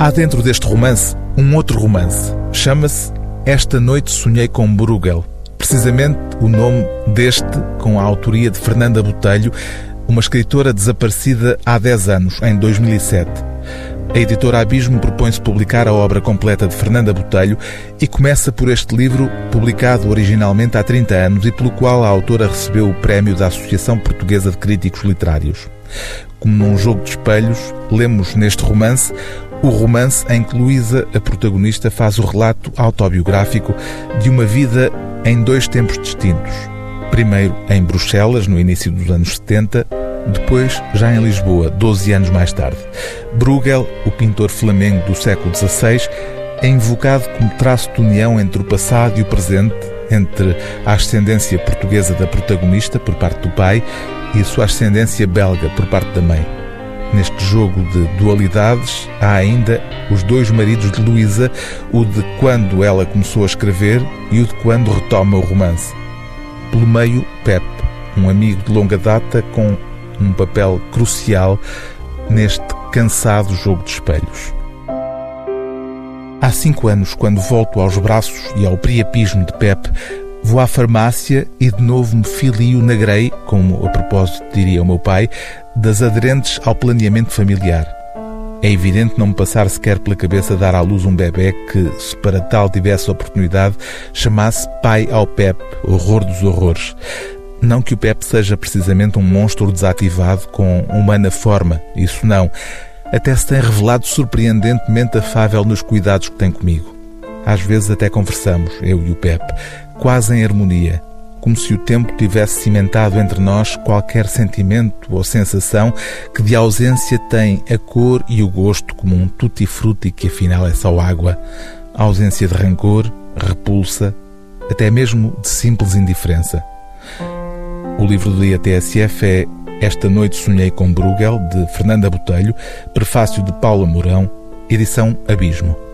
Há dentro deste romance um outro romance. Chama-se Esta Noite Sonhei com Bruegel. Precisamente o nome deste, com a autoria de Fernanda Botelho, uma escritora desaparecida há 10 anos, em 2007. A editora Abismo propõe-se publicar a obra completa de Fernanda Botelho e começa por este livro, publicado originalmente há 30 anos e pelo qual a autora recebeu o prémio da Associação Portuguesa de Críticos Literários. Como num jogo de espelhos, lemos neste romance o romance em que Luísa, a protagonista, faz o relato autobiográfico de uma vida em dois tempos distintos. Primeiro em Bruxelas, no início dos anos 70, depois já em Lisboa, 12 anos mais tarde. Bruegel, o pintor flamengo do século XVI, é invocado como traço de união entre o passado e o presente, entre a ascendência portuguesa da protagonista, por parte do pai, e a sua ascendência belga, por parte da mãe. Neste jogo de dualidades, há ainda os dois maridos de Luísa, o de quando ela começou a escrever e o de quando retoma o romance. Pelo meio, Pep, um amigo de longa data com um papel crucial neste cansado jogo de espelhos. Há cinco anos, quando volto aos braços e ao priapismo de Pep, vou à farmácia e de novo me filio na grei, como a propósito diria o meu pai, das aderentes ao planeamento familiar. É evidente não me passar sequer pela cabeça dar à luz um bebê que, se para tal tivesse oportunidade, chamasse pai ao Pep, horror dos horrores. Não que o Pep seja precisamente um monstro desativado com humana forma, isso não. Até se tem revelado surpreendentemente afável nos cuidados que tem comigo. Às vezes até conversamos, eu e o Pep, quase em harmonia, como se o tempo tivesse cimentado entre nós qualquer sentimento ou sensação que de ausência tem a cor e o gosto como um tutti-frutti que afinal é só água, ausência de rancor, repulsa, até mesmo de simples indiferença. O livro do dia TSF é Esta Noite Sonhei com Bruegel, de Fernanda Botelho, prefácio de Paula Mourão, edição Abismo.